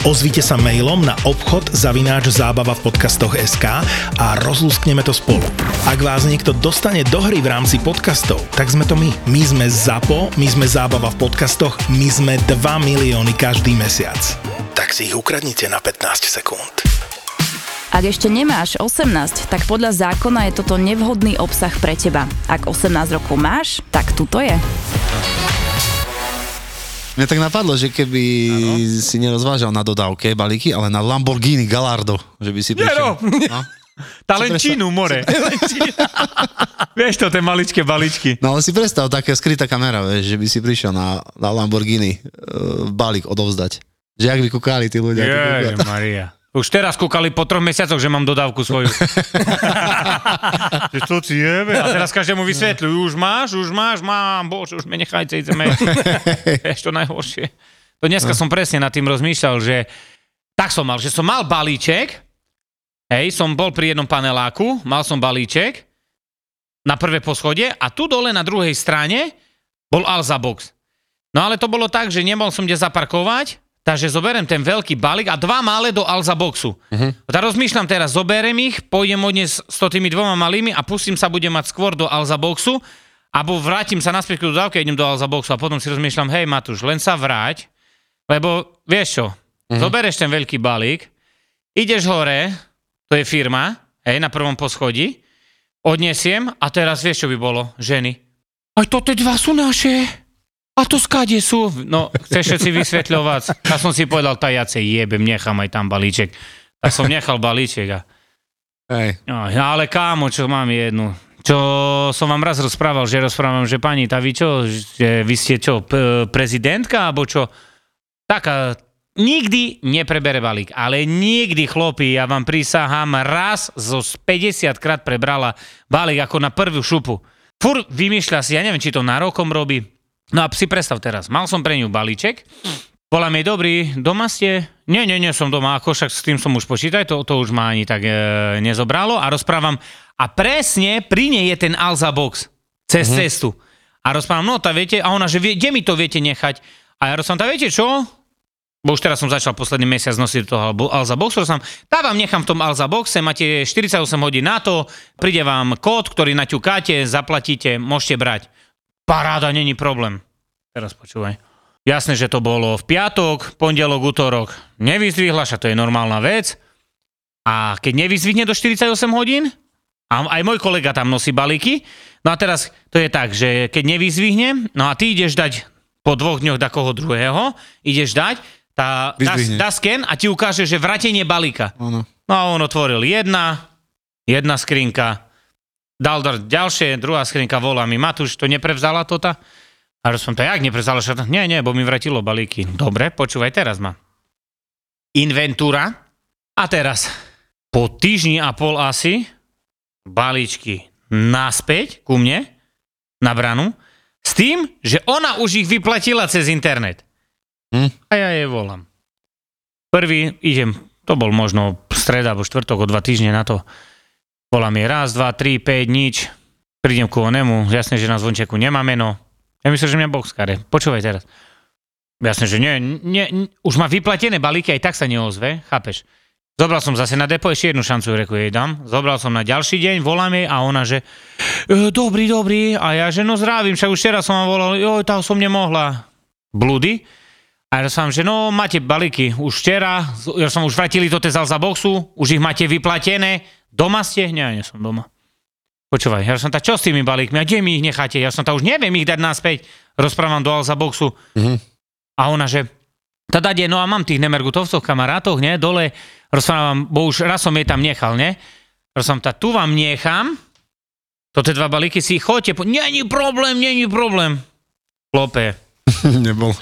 Ozvite sa mailom na obchod zavináč zábava v podcastoch SK a rozlúskneme to spolu. Ak vás niekto dostane do hry v rámci podcastov, tak sme to my. My sme ZAPO, my sme zábava v podcastoch, my sme 2 milióny každý mesiac. Tak si ich ukradnite na 15 sekúnd. Ak ešte nemáš 18, tak podľa zákona je toto nevhodný obsah pre teba. Ak 18 rokov máš, tak tuto je. Mne tak napadlo, že keby ano. si nerozvážal na dodávke balíky, ale na Lamborghini Gallardo, že by si prišiel. No. Talenčínu, more. vieš to, tie maličké balíčky. No ale si predstav, taká skrytá kamera, vieš, že by si prišiel na, na Lamborghini uh, balík odovzdať. Že ak by kúkali tí ľudia. Jej, Maria. Už teraz kúkali po troch mesiacoch, že mám dodávku svoju. že to si jebe. A teraz každému vysvetľujú, už máš, už máš, mám, bože, už me nechajte, ideme. Ešte to najhoršie. To dneska no. som presne nad tým rozmýšľal, že tak som mal, že som mal balíček, hej, som bol pri jednom paneláku, mal som balíček na prvé poschodie a tu dole na druhej strane bol Alza Box. No ale to bolo tak, že nemohol som kde zaparkovať, Takže zoberiem ten veľký balík a dva malé do Alza boxu. Uh-huh. Tak rozmýšľam teraz, zoberiem ich, pôjdem odnes s to tými dvoma malými a pustím sa, budem mať skôr do Alza boxu, alebo vrátim sa naspäť do dávky a idem do Alza boxu a potom si rozmýšľam, hej Matúš, len sa vráť, lebo vieš čo, uh-huh. zoberieš ten veľký balík, ideš hore, to je firma, hej, na prvom poschodí, odnesiem a teraz vieš, čo by bolo, ženy. Aj toto dva sú naše. A to skade sú? No, chceš všetci vysvetľovať. Ja som si povedal, tajace jebem, nechám aj tam balíček. Tak som nechal balíček a... Hej. No, ale kámo, čo mám jednu. Čo som vám raz rozprával, že rozprávam, že pani, tá vy čo, že vy ste čo, p- prezidentka, alebo čo? Taká, nikdy neprebere balík, ale nikdy, chlopí, ja vám prísahám, raz zo 50 krát prebrala balík ako na prvú šupu. Fur vymýšľa si, ja neviem, či to na rokom robí, No a si predstav teraz, mal som pre ňu balíček, bola mi dobrý, doma ste? Nie, nie, nie som doma, ako však s tým som už počítaj, to, to už ma ani tak e, nezobralo a rozprávam. A presne pri nej je ten Alza Box cez mm-hmm. cestu. A rozprávam, no tá viete, a ona, že vie, kde mi to viete nechať? A ja rozprávam, tá viete čo? Bo už teraz som začal posledný mesiac nosiť toho Alza Box, rozprávam, tá vám nechám v tom Alza Boxe, máte 48 hodín na to, príde vám kód, ktorý naťukáte, zaplatíte, môžete brať. Paráda, není problém. Teraz počúvaj. Jasné, že to bolo v piatok, pondelok, útorok. Nevyzdvihla, to je normálna vec. A keď nevyzvihne do 48 hodín, a aj môj kolega tam nosí balíky, no a teraz to je tak, že keď nevyzvihne, no a ty ideš dať po dvoch dňoch da koho druhého, ideš dať, tá, dá, dá sken a ti ukáže, že vratenie balíka. Ano. No a on otvoril jedna, jedna skrinka, dal ďalšie, druhá skrinka volá mi, Matúš, to neprevzala tota? A som to jak neprevzala? Šata? Nie, nie, bo mi vratilo balíky. Dobre, počúvaj, teraz ma. Inventúra. A teraz, po týždni a pol asi, balíčky naspäť ku mne, na branu, s tým, že ona už ich vyplatila cez internet. Hm? A ja jej volám. Prvý idem, to bol možno streda alebo štvrtok o dva týždne na to, Volám je raz, dva, tri, päť, nič. Prídem ku onemu, jasne, že na zvončeku nemá meno. Ja myslím, že mňa boxkare. Počúvaj teraz. Jasne, že nie, nie, už má vyplatené balíky, aj tak sa neozve, chápeš? Zobral som zase na depo, ešte jednu šancu, reku jej dám. Zobral som na ďalší deň, volám jej a ona, že e, dobrý, dobrý. A ja, že no zdravím, však už teraz som vám volal, joj, tá som nemohla. Blúdy. A ja som, že no, máte balíky už včera, ja som už vrátili to tezal za boxu, už ich máte vyplatené, Doma ste? Nie, nie som doma. Počúvaj, ja som tak, čo s tými balíkmi? A kde mi ich necháte? Ja som tam už neviem ich dať naspäť. Rozprávam do Alza boxu. Mm-hmm. A ona, že je, no a mám tých nemergutovcov, kamarátov, ne, dole, rozprávam, bo už raz som jej tam nechal, ne? Rozprávam, tá tu vám nechám, to tie dva balíky si chodte, po... není problém, není problém. Klope. Nebol.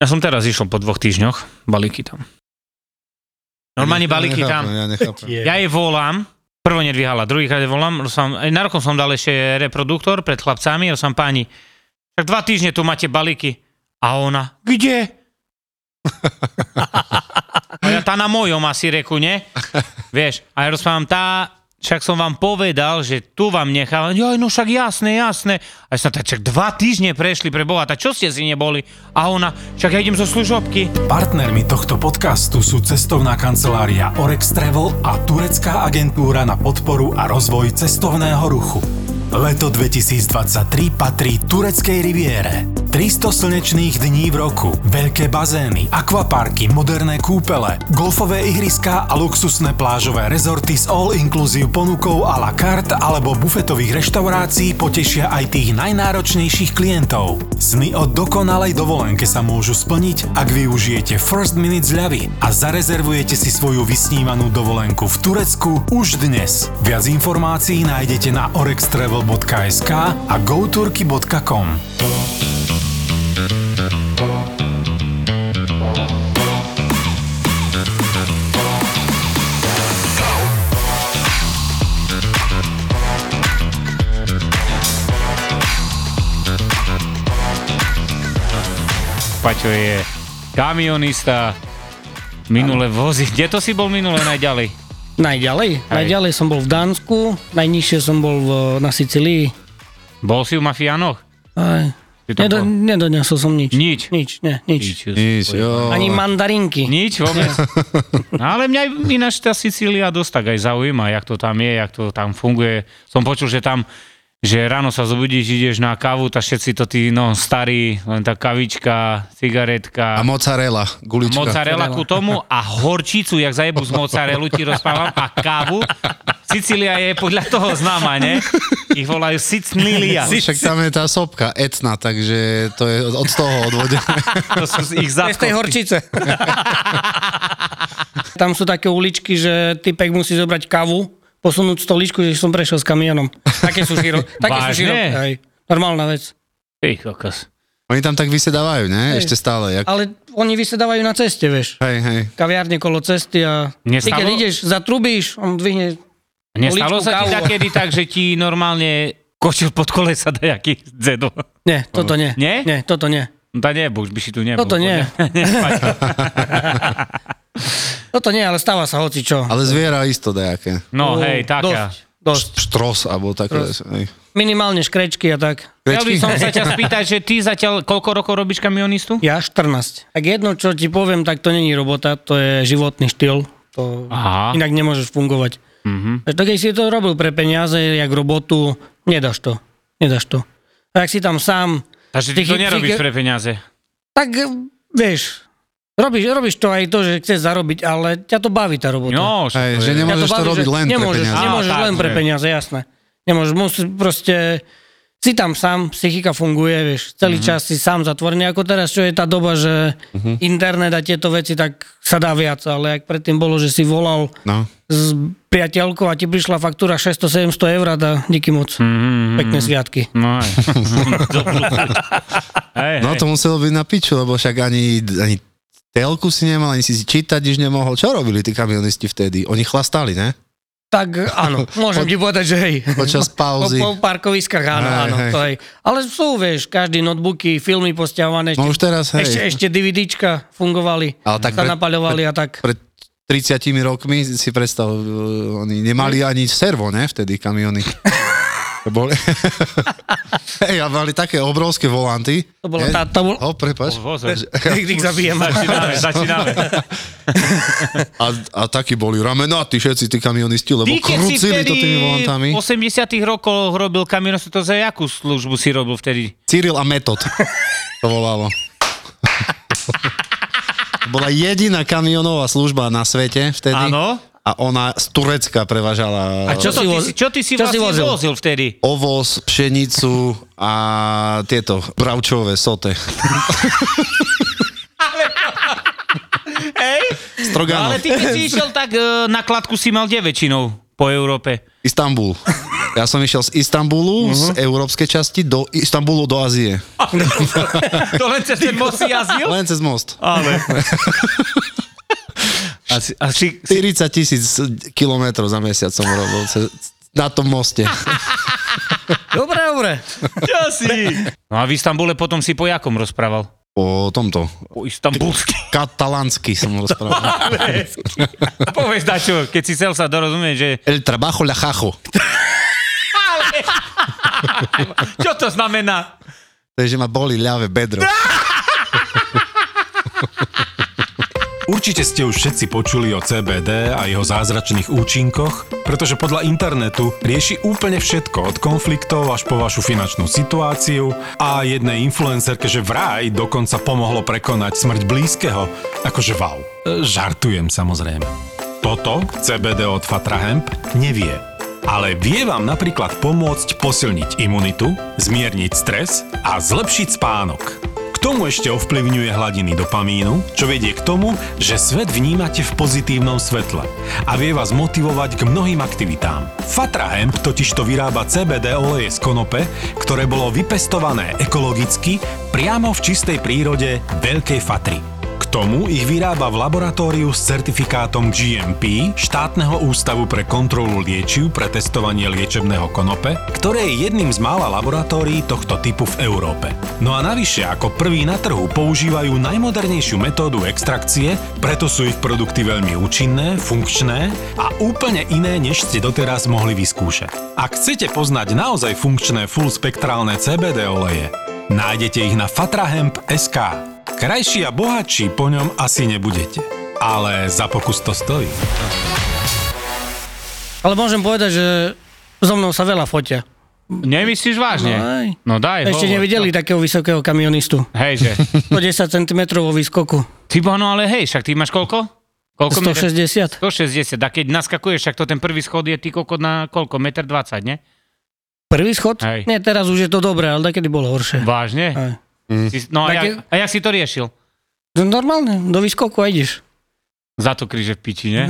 Ja som teraz išiel po dvoch týždňoch, balíky tam. Normálne balíky tam. Ja, ja jej volám, Prvo nedvíhala, druhýkrát volám, som, na rokom som dal ešte reproduktor pred chlapcami, som páni, tak dva týždne tu máte balíky. A ona, kde? a ja tá na mojom asi reku, nie? Vieš, a ja rozprávam, tá, však som vám povedal, že tu vám nechávam. Joj, no však jasné, jasné. A ja som tak, čak dva týždne prešli pre Boha, tak čo ste si neboli? A ona, však ja idem zo služobky. Partnermi tohto podcastu sú cestovná kancelária Orex Travel a turecká agentúra na podporu a rozvoj cestovného ruchu. Leto 2023 patrí tureckej riviére. 300 slnečných dní v roku, veľké bazény, akvaparky, moderné kúpele, golfové ihriská a luxusné plážové rezorty s all-inclusive ponukou a la carte alebo bufetových reštaurácií potešia aj tých najnáročnejších klientov. Sny o dokonalej dovolenke sa môžu splniť, ak využijete First Minute zľavy a zarezervujete si svoju vysnívanú dovolenku v Turecku už dnes. Viac informácií nájdete na orextravel.sk a goturky.com. Paťo je kamionista, minule vozí. Kde to si bol minule najďalej? Najďalej? Hej. Najďalej som bol v Dánsku, najnižšie som bol v, na Sicílii. Bol si v Mafiánoch? Aj. Nedo, bol? nedoniesol som nič. Nič? Nič, nie, nič. Nič, jo. Ani mandarinky. Nič vôbec? No, ale mňa ináč tá Sicília dosť tak aj zaujíma, jak to tam je, jak to tam funguje. Som počul, že tam že ráno sa zobudíš, ideš na kávu, tak všetci to tí, no, starí, len tá kavička, cigaretka, A mozzarella, gulička. mozzarella ku tomu a horčicu, jak zajebu z mozzarellu ti rozprávam a kávu. Sicília je podľa toho známa, ne? Ich volajú Sicília. Však tam je tá sopka, etna, takže to je od toho odvodené. To sú ich je z tej horčice. Tam sú také uličky, že typek musí zobrať kávu, posunúť stoličku, že som prešiel s kamionom. Také sú širo, také sú široké. Hej. Normálna vec. Ty kokos. Oni tam tak vysedávajú, ne? Hej. Ešte stále. Jak... Ale oni vysedávajú na ceste, vieš. Hej, hej. Kaviárne kolo cesty a ty Nestalo? keď ideš, zatrubíš, on dvihne Nestalo sa ti takedy tak, že ti normálne kočil pod kolesa dajaký zedo? Nie, toto nie. Nie? Nie, toto nie. No tá nie, už by si tu nebol. Toto nie. Toto nie, ale stáva sa hoci čo. Ale zviera isto dajaké. No hej, taká. Dosť, dosť. Štros, alebo také. Minimálne škrečky a tak. Chcel by Krečky? som sa ťa spýtať, že ty zatiaľ koľko rokov robíš kamionistu? Ja 14. Tak jedno, čo ti poviem, tak to není robota, to je životný štýl. To Aha. inak nemôžeš fungovať. Mhm. Mm-hmm. Tak keď si to robil pre peniaze, jak robotu, nedáš to. Nedáš to. A ak si tam sám, Takže ty to Psychi- nerobíš psychi- pre peniaze. tak vieš, robíš, robíš to aj to, že chceš zarobiť, ale ťa to baví tá robota. No, to že nemôžeš to baví, robiť že len pre nemôžeš, peniaze. Nemôžeš Á, len pre peniaze, jasné. Nemôžeš, musí proste... Si tam sám, psychika funguje, vieš, celý Mhm. mm-hmm. čas si sám zatvorený, ako teraz, čo je tá doba, že Mhm. mm-hmm. internet a tieto veci, tak sa dá viac, ale ak predtým bolo, že si volal No. s priateľkou a ti prišla faktúra 600-700 eur a dá, díky moc. Mhm, Pekné sviatky. No, aj. Hej, no to muselo byť na piču, lebo však ani, ani telku si nemal, ani si si čítať nič nemohol. Čo robili tí kamionisti vtedy? Oni chlastali, ne? Tak áno, môžem ti povedať, že hej. Počas pauzy. Po, po parkoviskách áno, Hej, áno, hej. to hej. Ale sú, vieš, každý notebooky, filmy postiahované, No ešte, už teraz, hej. ešte, ešte DVDčka fungovali, Ale tak sa pred- napaľovali a tak. Pred 30 rokmi si predstav, uh, oni nemali ani servo, ne? Vtedy kamiony. To boli... Hej, a mali také obrovské volanty. To bolo tá, to bolo... O, prepač. Pozor. Ich zabijem. Začíname, začíname. A, a takí boli ramenatí všetci tí kamionisti, lebo Ty, krucili to tými volantami. v 80 rokoch robil kamionistu, to za jakú službu si robil vtedy? Cyril a Metod to volalo. Bola jediná kamionová služba na svete vtedy. Áno. A ona z Turecka prevažala A čo si ty, voz- si, čo ty si čo si vlastne vozil? vozil vtedy? ovoz, pšenicu a tieto bravčové sote. Hej? No, Stroganov. ale ty keď si išiel, tak e, na kladku si mal kde väčšinou po Európe? Istanbul. Ja som išiel z Istanbulu, z európskej časti, do Istanbulu do Ázie. to len cez ten most si jazdil? Len cez most. Ale... Asi si, a si, si, 40 tisíc kilometrov za mesiac som robil na tom moste. Dobre, dobre. čo si? No a v Istambule potom si po jakom rozprával? Po tomto. Po istambulsky. Katalánsky som rozprával. Povedz dačo, keď si chcel sa dorozumieť, že... El trabajo la jajo. Čo to znamená? Takže ma boli ľavé bedro. Určite ste už všetci počuli o CBD a jeho zázračných účinkoch, pretože podľa internetu rieši úplne všetko od konfliktov až po vašu finančnú situáciu a jednej influencerke, že vraj dokonca pomohlo prekonať smrť blízkeho. Akože wow. E, Žartujem samozrejme. Toto CBD od Fatra Hemp nevie. Ale vie vám napríklad pomôcť posilniť imunitu, zmierniť stres a zlepšiť spánok. Tomu ešte ovplyvňuje hladiny dopamínu, čo vedie k tomu, že svet vnímate v pozitívnom svetle a vie vás motivovať k mnohým aktivitám. Fatra Hemp totižto vyrába CBD oleje z konope, ktoré bolo vypestované ekologicky priamo v čistej prírode Veľkej Fatry. Tomu ich vyrába v laboratóriu s certifikátom GMP štátneho ústavu pre kontrolu liečiv pre testovanie liečebného konope, ktoré je jedným z mála laboratórií tohto typu v Európe. No a navyše ako prvý na trhu používajú najmodernejšiu metódu extrakcie, preto sú ich produkty veľmi účinné, funkčné a úplne iné, než ste doteraz mohli vyskúšať. Ak chcete poznať naozaj funkčné full spektrálne CBD oleje, nájdete ich na fatrahemp.sk. Krajší a bohatší po ňom asi nebudete. Ale za pokus to stojí. Ale môžem povedať, že so mnou sa veľa fotia. Nemyslíš vážne? No aj. No daj, Ešte hovor. nevideli takého vysokého kamionistu. Hej, že. 110 cm vo výskoku. Ty no ale hej, však ty máš koľko? Koľko meter? 160. 160. A keď naskakuješ, však to ten prvý schod je ty kokot na koľko? Meter 20, ne? Prvý schod? Hej. Nie, teraz už je to dobré, ale takedy bolo horšie. Vážne? Aj. Si, no a, Tak jak, je- a jak si to riešil? No normálne, do výskoku a ideš. Za to kríže v piči, ne?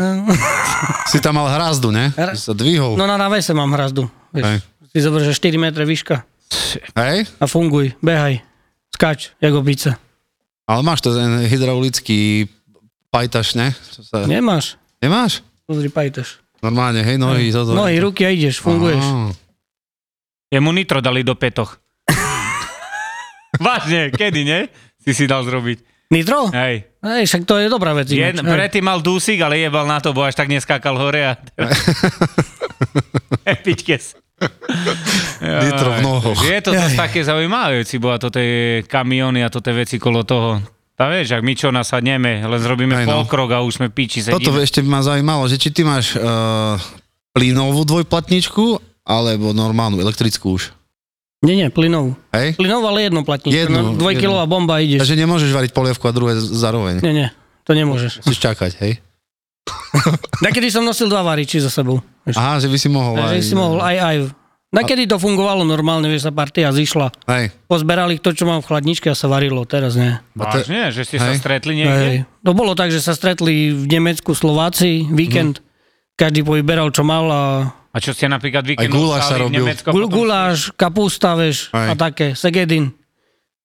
Si tam mal hrazdu, ne? Hra- Si sa dvihol. No na návese mám hrazdu. Hej. Vieš. Si zober, že 4 metre výška Hej? a funguj, behaj, skač, jak opica. Ale máš to ten hydraulický pajtaš, ne? Čo sa... Nemáš? Nemáš? Pozri, pajtaš. Normálne, hej, nohy. Toto. Nohy, ruky a ideš, funguješ. Á. Jemu nitro dali do petoch. Vážne, kedy, ne? Si si dal zrobiť. Nitro? Hej. Hej, však to je dobrá vec. Jed, predtým mal dúsik, ale jebal na to, bo až tak neskákal hore a... Pičkes. Nitro v nohoch. Je to dosť také zaujímavé veci, bo a toto je kamiony a toto veci kolo toho. Tá vieš, ak my čo nasadneme, len zrobíme Aj no. pokrok a už sme piči, Toto sedíme. ešte by ma zaujímalo, že či ty máš uh, plynovú dvojplatničku, alebo normálnu elektrickú už. Nie, nie, plynovú. Hej? Plynovú, ale jednu platničku. Jednu, No, dvojkilová bomba a ideš. Takže nemôžeš variť polievku a druhé zároveň. Nie, nie, to nemôžeš. Musíš čakať, hej? Nakedy som nosil dva variči za sebou. Vieš. Aha, že by si mohol Takže variť. si mohol aj, aj. Nakedy to fungovalo normálne, vieš, sa partia zišla. Hej, Pozberali to, čo mám v chladničke a sa varilo, teraz nie. Vážne, že ste sa Hej. stretli niekde? Hej. To bolo tak, že sa stretli v Nemecku Slováci, víkend, každý povyberal, čo mal a A čo ste napríklad víkend Aj guláš sa robil. Nemecko? gul, guláš, kapústa, vieš, Hej. a také, segedin.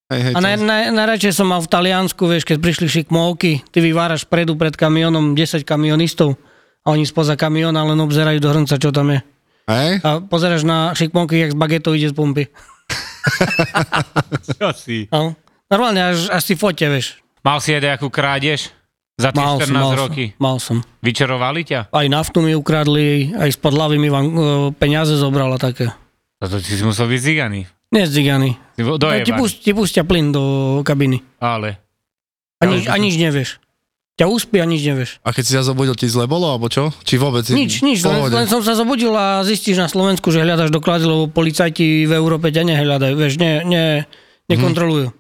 hej, hej. A naj, naj, najradšej som mal v Taliansku, vieš, keď prišli šikmovky, ty vyváraš predu pred kamionom 10 kamionistov a oni spoza kamiona len obzerajú do hrnca, čo tam je. Hej? A pozeráš na šikmovky, jak z bagetou ide z pumpy. Čo si? No. Normálne až, až si fote, vieš. Mal si aj nejakú krádež? Za tie Mal 14 som, mal roky. som, mal som. Vyčarovali ťa? Aj naftu mi ukradli, aj spod hlavy mi vám, e, peniaze zobrala také. A to si musel byť ziganý. Nie. Ty bol Ti, pust, ti pustia plyn do kabiny. Ale. A, nič, a nič nevieš. Ťa uspí a nič nevieš. A keď si sa zobudil, ti zle bolo, alebo čo? Či vôbec? Nič, nič, len, len som sa zobudil a zistíš na Slovensku, že hľadaš doklady, lebo policajti v Európe ťa nehľadajú, vieš, ne, ne, nekontrolujú.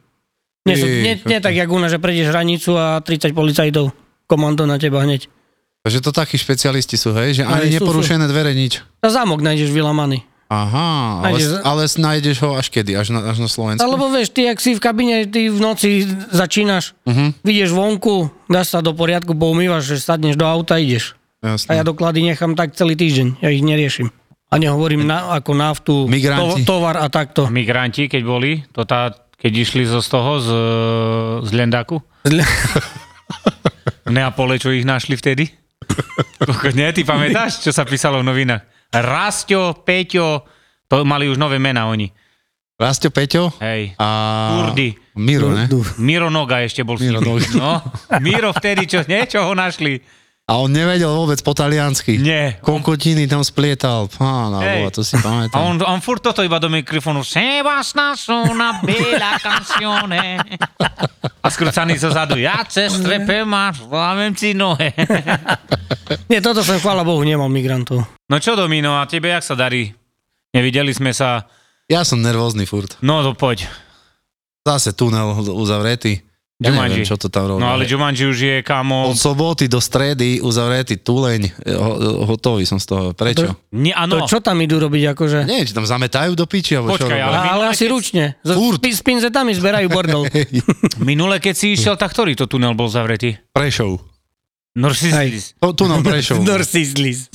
Nie, sú, nie, nie tak, jak u nás, že prejdeš hranicu a 30 policajtov, komando na teba hneď. Takže to takí špecialisti sú, hej? Že ani Aj, sú, neporušené dvere, nič. A zámok nájdeš vylamaný. Aha, ale, Nájdeš- ale nájdeš ho až kedy? Až na, až na Slovensku? Alebo vieš, ty, ak si v kabine, ty v noci začínaš, Mhm. vidieš vonku, dáš sa do poriadku, poumývaš, že sadneš do auta, ideš. Jasné. A ja doklady nechám tak celý týždeň, ja ich neriešim. A nehovorím na, ako naftu, to, tovar a takto. Migranti, keď boli, to tá, keď išli zo z toho, z, z Lendaku, v Neapole, čo ich našli vtedy? Nie, ty pamätáš, čo sa písalo v novinách? Rastio, Peťo, to mali už nové mená oni. Rastio Peťo Hej. a... Kurdy. Miro, ne? Miro Noga ešte bol Miro. No, Miro vtedy, čo, niečo ho našli. A on nevedel vôbec po taliansky. Nie. Kokotiny tam splietal. Pána. Boha, to si A pamätám. on, on furt toto iba do mikrofónu. Se vas na una bella canzone. A skrúcaný zo zadu. Ja cez trepe máš, lámem si nohe. Nie, toto som, chvála Bohu, nemal migrantov. No čo Domino, a tebe jak sa darí? Nevideli sme sa. Ja som nervózny furt. No to poď. Zase tunel uzavretý. Ja Jumanji. neviem, čo to tam robí. No ale Jumanji už je kamo... Od soboty do stredy uzavretý tuleň. Ho, hotový som z toho. Prečo? Nie, To áno. čo tam idú robiť, akože? Neviem, či tam zametajú do piči, alebo čo Počkaj, robia. ale- Ale, asi keď- ručne. So, Furt. s pinzetami zberajú bordel. Minule, keď si išiel, tak ktorý to tunel bol zavretý? Prešov. Norsisis. To, tunel Prešov. Dorsizlis.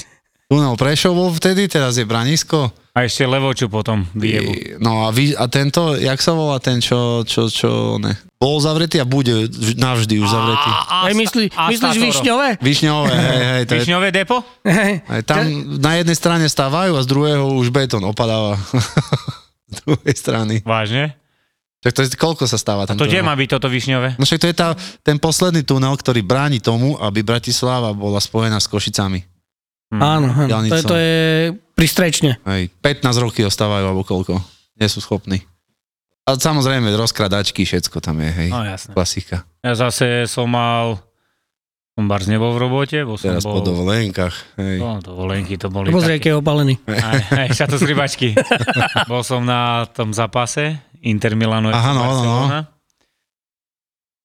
Tunel Prešov bol vtedy, teraz je Branisko. A ešte Levoču potom vyjebu. No a, vy, a tento, jak sa volá ten, čo, čo, čo, ne? Bol zavretý a bude vž- navždy už zavretý. Aj myslí, myslíš Višňové? Višňové, hej, hej, to je, Višňové depo? Hej. tam na jednej strane stávajú a z druhého už betón opadáva. z druhej strany. Vážne? Tak to je, koľko sa stáva tam? To kde má byť toto Višňové? No však to je tá, ten posledný tunel, ktorý bráni tomu, aby Bratislava bola spojená s Košicami. Áno, áno. To, to je pristrečne. Hej, 15 roky ostávajú, alebo koľko. Nie sú schopní. A samozrejme, rozkradačky, všetko tam je, hej. No jasné. Klasika. Ja zase som mal... Som bars nebol v robote, bo som Teraz po bol... dovolenkách, hej. No, dovolenky to boli Pozri, také. je opalený. Aj, aj šato z rybačky. bol som na tom zápase Inter Milano Aha, no, no, no.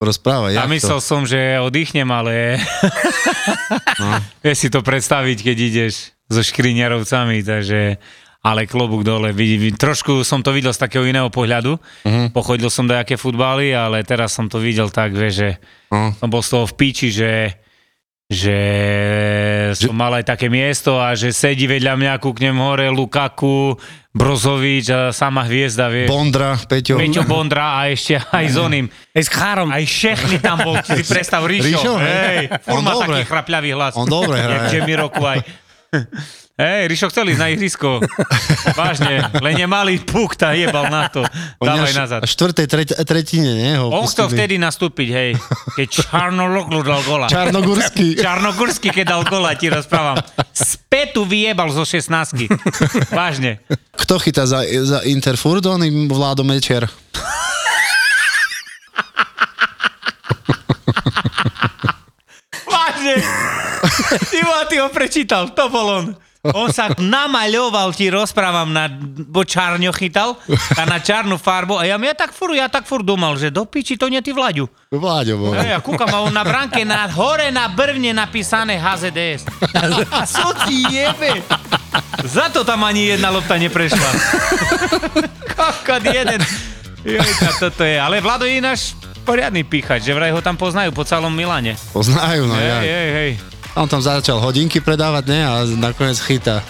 Rozprávaj, A myslel to? som, že oddychnem, ale No. vieš si to predstaviť, keď ideš so škriňarovcami, takže ale klobúk dole. Trošku som to videl z takého iného pohľadu. Mhm. Pochodil som do aké futbaly, ale teraz som to videl tak, vieš, že No. som bol z toho v píči, že že som mal aj také miesto a že sedí vedľa mňa, kúknem hore, Lukaku, Brozovič a sama hviezda, vieš. Bondra, Peťo. Peťo Bondra a ešte aj s oným. Aj s chárom. Aj všechny tam bol, si predstav Ríšo. Ríšo, hej. On má dobre. taký chrapľavý hlas. On dobre Jak hraje. Jamie Rockway. Hej, Ríšo chcel ísť na ihrisko. Vážne, len nemalý puk tá jebal na to. Dávaj až- nazad. až štvrtej tret- tretine, nie? Ho On chcel vtedy nastúpiť, hej. Keď Čarnologlu dal gola. Čarnogurský. Čarnogurský, keď dal gola, ti rozprávam. Spätu vyjebal zo 16 Vážne. Kto chytá za, za Inter furt? On im Vládo Mečer. Vážne. Ty ho prečítal, to bol on. On sa namaľoval, ti rozprávam, na, bo čárňo chytal a na čárnu farbu a ja, ja tak fur, ja tak fur domal, že do piči to nie ty Vlaďu. Vláďo bol. Hej, ja kúkam a on na bránke na, hore na brvne napísané HZDS. Co ti jebe? Za to tam ani jedna lopta neprešla. Kokot jeden. Jojka, toto je. Ale Vlado je ináš poriadny píchač, že vraj ho tam poznajú po celom Milane. Poznajú, no Hej, jak. hej, hej. On tam začal hodinky predávať, ne? A nakoniec chytá.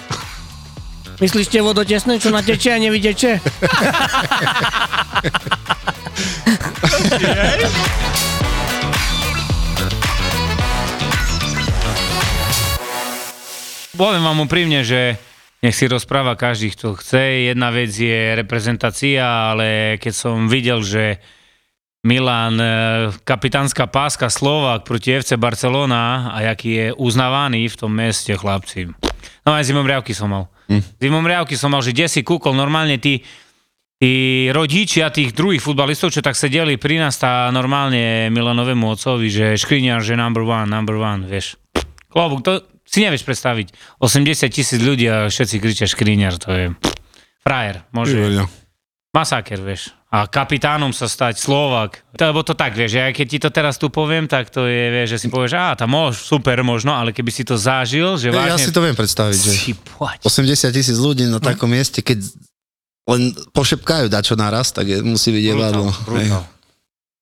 Myslíš tie vodotesné, čo nateče a nevyteče? Poviem vám úprimne, že nech si rozpráva každý, kto chce. Jedna vec je reprezentácia, ale keď som videl, že Milan, e, kapitánska páska Slovák proti FC Barcelona a jaký je uznávaný v tom meste, chlapci. No aj zimom riavky som mal. Zimom riavky som mal, že kde si kúkol, normálne tí, tí rodičia tých druhých futbalistov, čo tak sedeli pri nás, tá normálne Milanovému otcovi, že škriňar, že number one, number one, vieš. Klobúk, to si nevieš predstaviť. 80 tisíc ľudí a všetci kričia škriňar, to je frajer, môže. Masaker, vieš. A kapitánom sa stať Slovak. To, lebo to tak, vieš, ja keď ti to teraz tu poviem, tak to je, vieš, že si povieš, á, tam môž, super možno, ale keby si to zažil, že vážne... Ja si to viem predstaviť, že Si poď. 80 tisíc ľudí na takom mieste, keď len pošepkajú dačo naraz, tak je, musí byť brutál.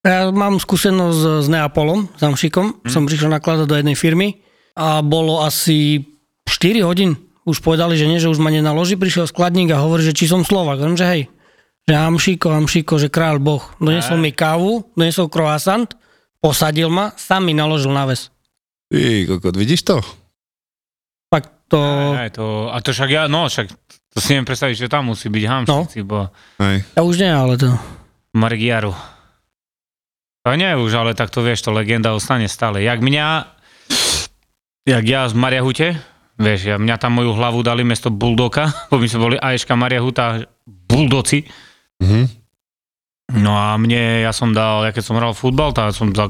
Ja mám skúsenosť s- Neapolom, s Amšikom. Som prišiel nakladať do jednej firmy a bolo asi 4 hodín. Už povedali, že nie, že už ma nenaloží. Prišiel skladník a hovorí, že či som Slovak. Hovorím, že hej, že Amšiko, Amšiko, že kráľ Boh. Donesol mi kávu, donesol croissant, posadil ma, sám mi naložil na ves. Ty, kokot, vidíš to? To... Aj to, a to však ja, no však to si neviem predstaviť, že tam musí byť hamštíci, no. bo Hej. Ja už nie, ale to... Marek Jaru. To nie už, ale tak to vieš, to legenda ostane stále. Jak mňa, jak ja z Mariahute, vieš, ja, mňa tam moju hlavu dali mesto Bulldoka, bo my sme boli Aeška Mariahuta, Bulldoci. Mhm. No a mne, ja som dal, ja keď som hral futbal, tak som za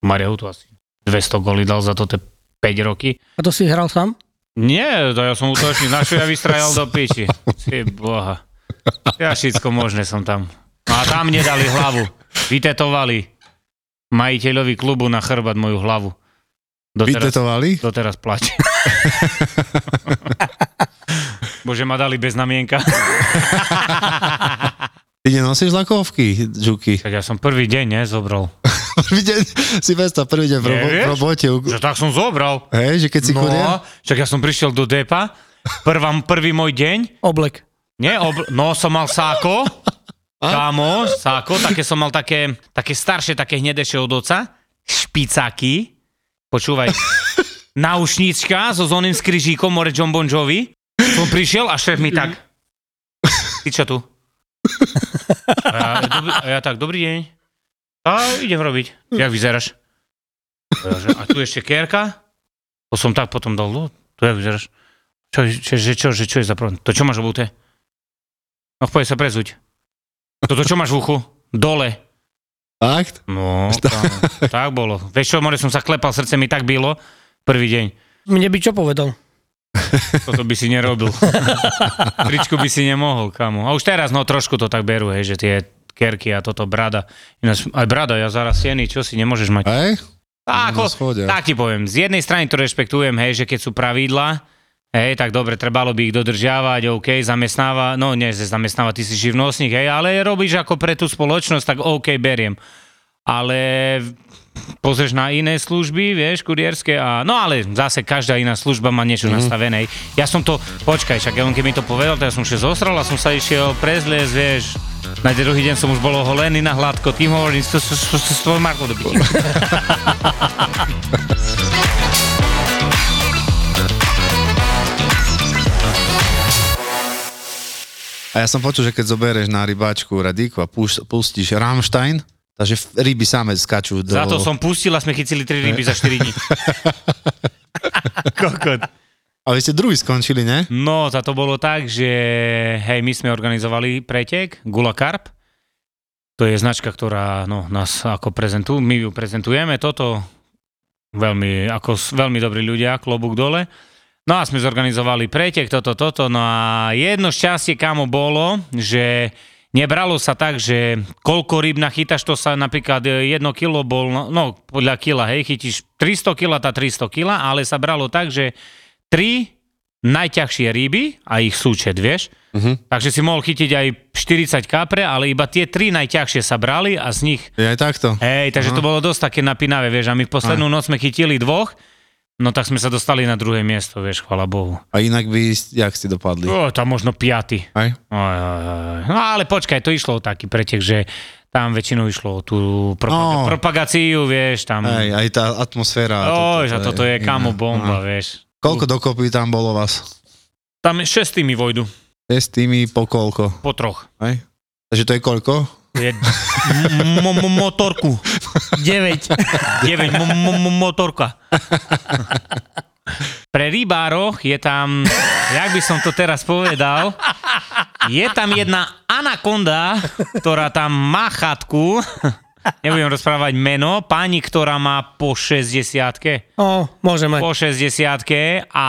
Mariahutu asi 200 góly dal za to tie 5 roky. A to si hral sám? Nie, to ja som útočník, na čo ja vystrajal do piči. Ty boha. Ja všetko možné som tam. A tam mne dali hlavu. Vytetovali majiteľovi klubu na chrbát moju hlavu. Doteraz, Vytetovali? doteraz plače. Bože, ma dali bez znamienka. Ty nenosíš lakovky, Žuky? Tak ja som prvý deň, ne, zobral. Prvý deň, si predstav, prvý deň v, robo, v robote. Že tak som zobral. Hej, že keď si No, kurier? však ja som prišiel do depa, prvá, prvý môj deň, Oblek. Nie, obl- no som mal sáko, kámo, sáko, také som mal také, také staršie, také hnedejšie od oca, špicáky, počúvaj, naušnička so zoným s kryžíkom, more John Bon Jovi, som prišiel a šéf mi tak, ty čo tu? A ja, dobrý, a ja tak, dobrý deň. A idem robiť. Jak vyzeráš? A, tu ešte kérka? To som tak potom dal, no, tu jak vyzeráš? Čo, čo, čo, čo, čo, čo je za problém? To čo máš obute? No poď sa prezuť. Toto čo máš v uchu? Dole. Fakt? No, tak, tak bolo. Vieš čo, more som sa klepal, srdce mi tak bylo prvý deň. Mne by čo povedal? Toto by si nerobil. Tričku by si nemohol, kamo. A už teraz, no trošku to tak berú, hej, že tie kerky a toto brada. Ináč, aj brada, ja zaraz sieny, čo si nemôžeš mať. Hej? Ako, tak ti poviem, z jednej strany to rešpektujem, hej, že keď sú pravidla, hej, tak dobre, trebalo by ich dodržiavať, OK, zamestnáva, no nie, zamestnáva, ty si živnostník, hej, ale robíš ako pre tú spoločnosť, tak OK, beriem. Ale pozrieš na iné služby, vieš, kurierské a no ale zase každá iná služba má niečo mm. nastavené. Ja som to, počkaj, však ja on keď mi to povedal, tak ja som še zostral a som sa išiel prezliesť, vieš, na druhý deň som už bol oholený na hladko, tým hovorím, to s tvojou piči. A ja som počul, že keď zoberieš na rybáčku radíku a pustíš Rammstein, takže ryby same skačú do... Za to som pustil a sme chytili 3 ryby za 4 dní. Kokot. Ale vy ste druhý skončili, ne? No, za to bolo tak, že hej, my sme organizovali pretek Gula Carp. To je značka, ktorá no, nás ako prezentujú, my ju prezentujeme, toto veľmi, ako veľmi dobrí ľudia, klobúk dole. No a sme zorganizovali pretek, toto, toto, no a jedno šťastie, kamo bolo, že nebralo sa tak, že koľko rýb nachytaš, to sa napríklad e, jedno kilo bol, no, no podľa kila, hej, chytíš 300 kila, tá 300 kila, ale sa bralo tak, že tri najťažšie ryby a ich súčet, vieš. Uh-huh. Takže si mohol chytiť aj 40 kapre, ale iba tie tri najťažšie sa brali a z nich Je aj takto. Hej, takže to bolo dosť také napínavé, vieš, a my v poslednú noc sme chytili dvoch, no tak sme sa dostali na druhé miesto, vieš, chvala Bohu. A inak by, jak ste dopadli? O, tam možno piaty. Aj? Oj, oj, oj. No ale počkaj, to išlo o taký pretek, že tam väčšinou išlo o tú propag- No. propagáciu, vieš, tam... Aj, aj tá atmosféra. Oj, že toto je kamo iné. bomba, Aha. vieš. Koľko dokopy tam bolo vás? Tam šest tými vojdu, Je s tými po koľko? po troch. Aj? Takže to je koľko? Je motorku. 9. 9 m- m- m- motorka. Pre rybároch je tam, jak by som to teraz povedal, je tam jedna anakonda, ktorá tam má chatku, nebudem rozprávať meno, pani, ktorá má po 60 O, môže mať. po 60 a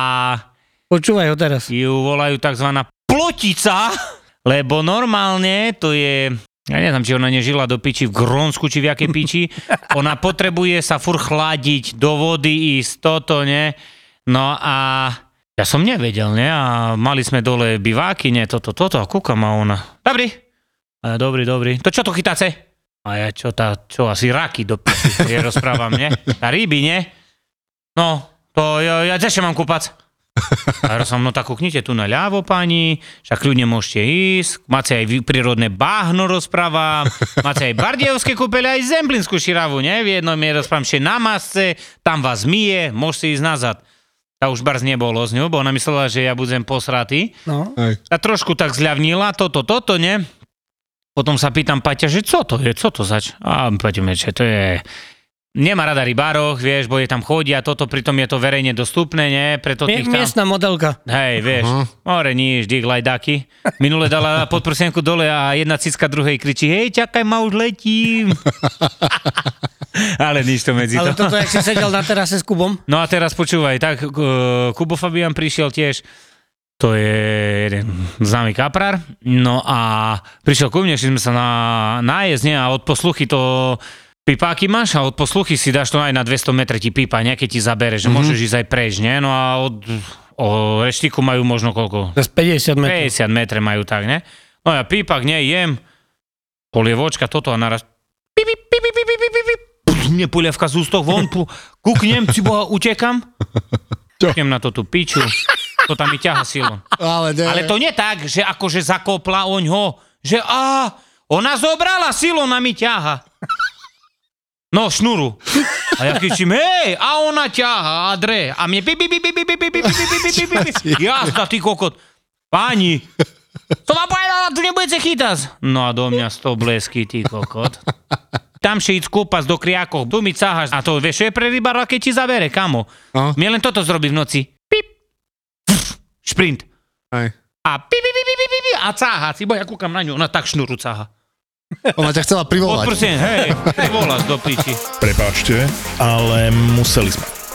Počúvaj ho teraz. ju volajú tzv. plotica, lebo normálne to je ja neviem, či ona nežila do piči v Grónsku, či v jakej piči. Ona potrebuje sa fur chladiť, do vody ísť, toto, ne? No a ja som nevedel, ne? A mali sme dole biváky, ne? Toto, toto. A kúkam a ona. Dobrý. A ja, dobrý, dobrý. To čo to chytáce? A ja, čo tá, čo asi raky do piči, rozprávam, ne? Tá ryby, ne? No, to ja, ja mám kúpať. A ja som, no tak kúknite tu na ľavo, pani, však kľudne môžete ísť, máte aj prírodné báhno, rozprávam, máte aj Bardievské kúpeľ, aj Zemplínskú širavu, ne? V jednom je rozprávam, že na masce, tam vás mije, môžete ísť nazad. Tá už barz nebolo z ňou, bo ona myslela, že ja budem posratý. No. A trošku tak zľavnila, toto, toto, ne? Potom sa pýtam Paťa, že co to je, co to zač? A Paťo mi, že to je... Nemá rada rybároch, vieš, bo je tam chodia, toto, pritom je to verejne dostupné, nie? Preto tých tam... Miestna modelka. Hej, vieš, more níž, dík lajdáky. Minule dala podprsenku dole a jedna cicka druhej kričí, hej, čakaj ma, už letím. Ale nič to medzi Ale to. toto, jak si sedel na terase s Kubom. No a teraz počúvaj, tak uh, Kubo Fabian prišiel tiež, to je jeden známy kaprár, no a prišiel ku mne, že sme sa na, najesť, nie? A od posluchy to pipáky máš a od posluchy si dáš to aj na 200 metre ti pípa? Keď ti zabere, že mm-hmm. môžeš ísť aj preč, nie? No a od o reštiku majú možno koľko? Je 50 metrov. 50 metre majú tak, ne? No ja pípak, nie, jem, polievočka, toto a naraz pip, pip, pip, pip, pip, pip, pip, mne polievka z ústoch von, pu, kúknem, si boha, utekam, kúknem na to tú piču, to tam mi ťaha silou. Ale, ne, Ale to nie tak, že akože zakopla oň ho, že a ona zobrala silou na mi ťaha. No, šnuru. A ja kričím, hej, a ona ťaha a dre. A mne pi, pi, pi, pi, pi, pi, pi, pi, pi, pi, pi, pi, pi. Jasná, ty kokot. Páni, to vám povedala, tu nebudete chytať. No a do mňa sto blesky, ty kokot. Tam si ísť kúpať do kriakov, tu mi cáhaš. A to vieš, čo je pre rybára, keď ti zabere, kamo. No. Mne len toto zrobí v noci. Pip. Pf, Šprint. Hej. A pi, pi, pi, pi, pi, pi, pi, a cáha si, bo ja kúkam na ňu, ona tak šnuru cáha. Ona ťa chcela privolať. Odprsen, hej, volás do piči. Prepáčte, ale museli sme.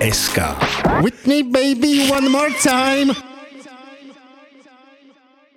www.zapotur.sk Whitney baby one more time.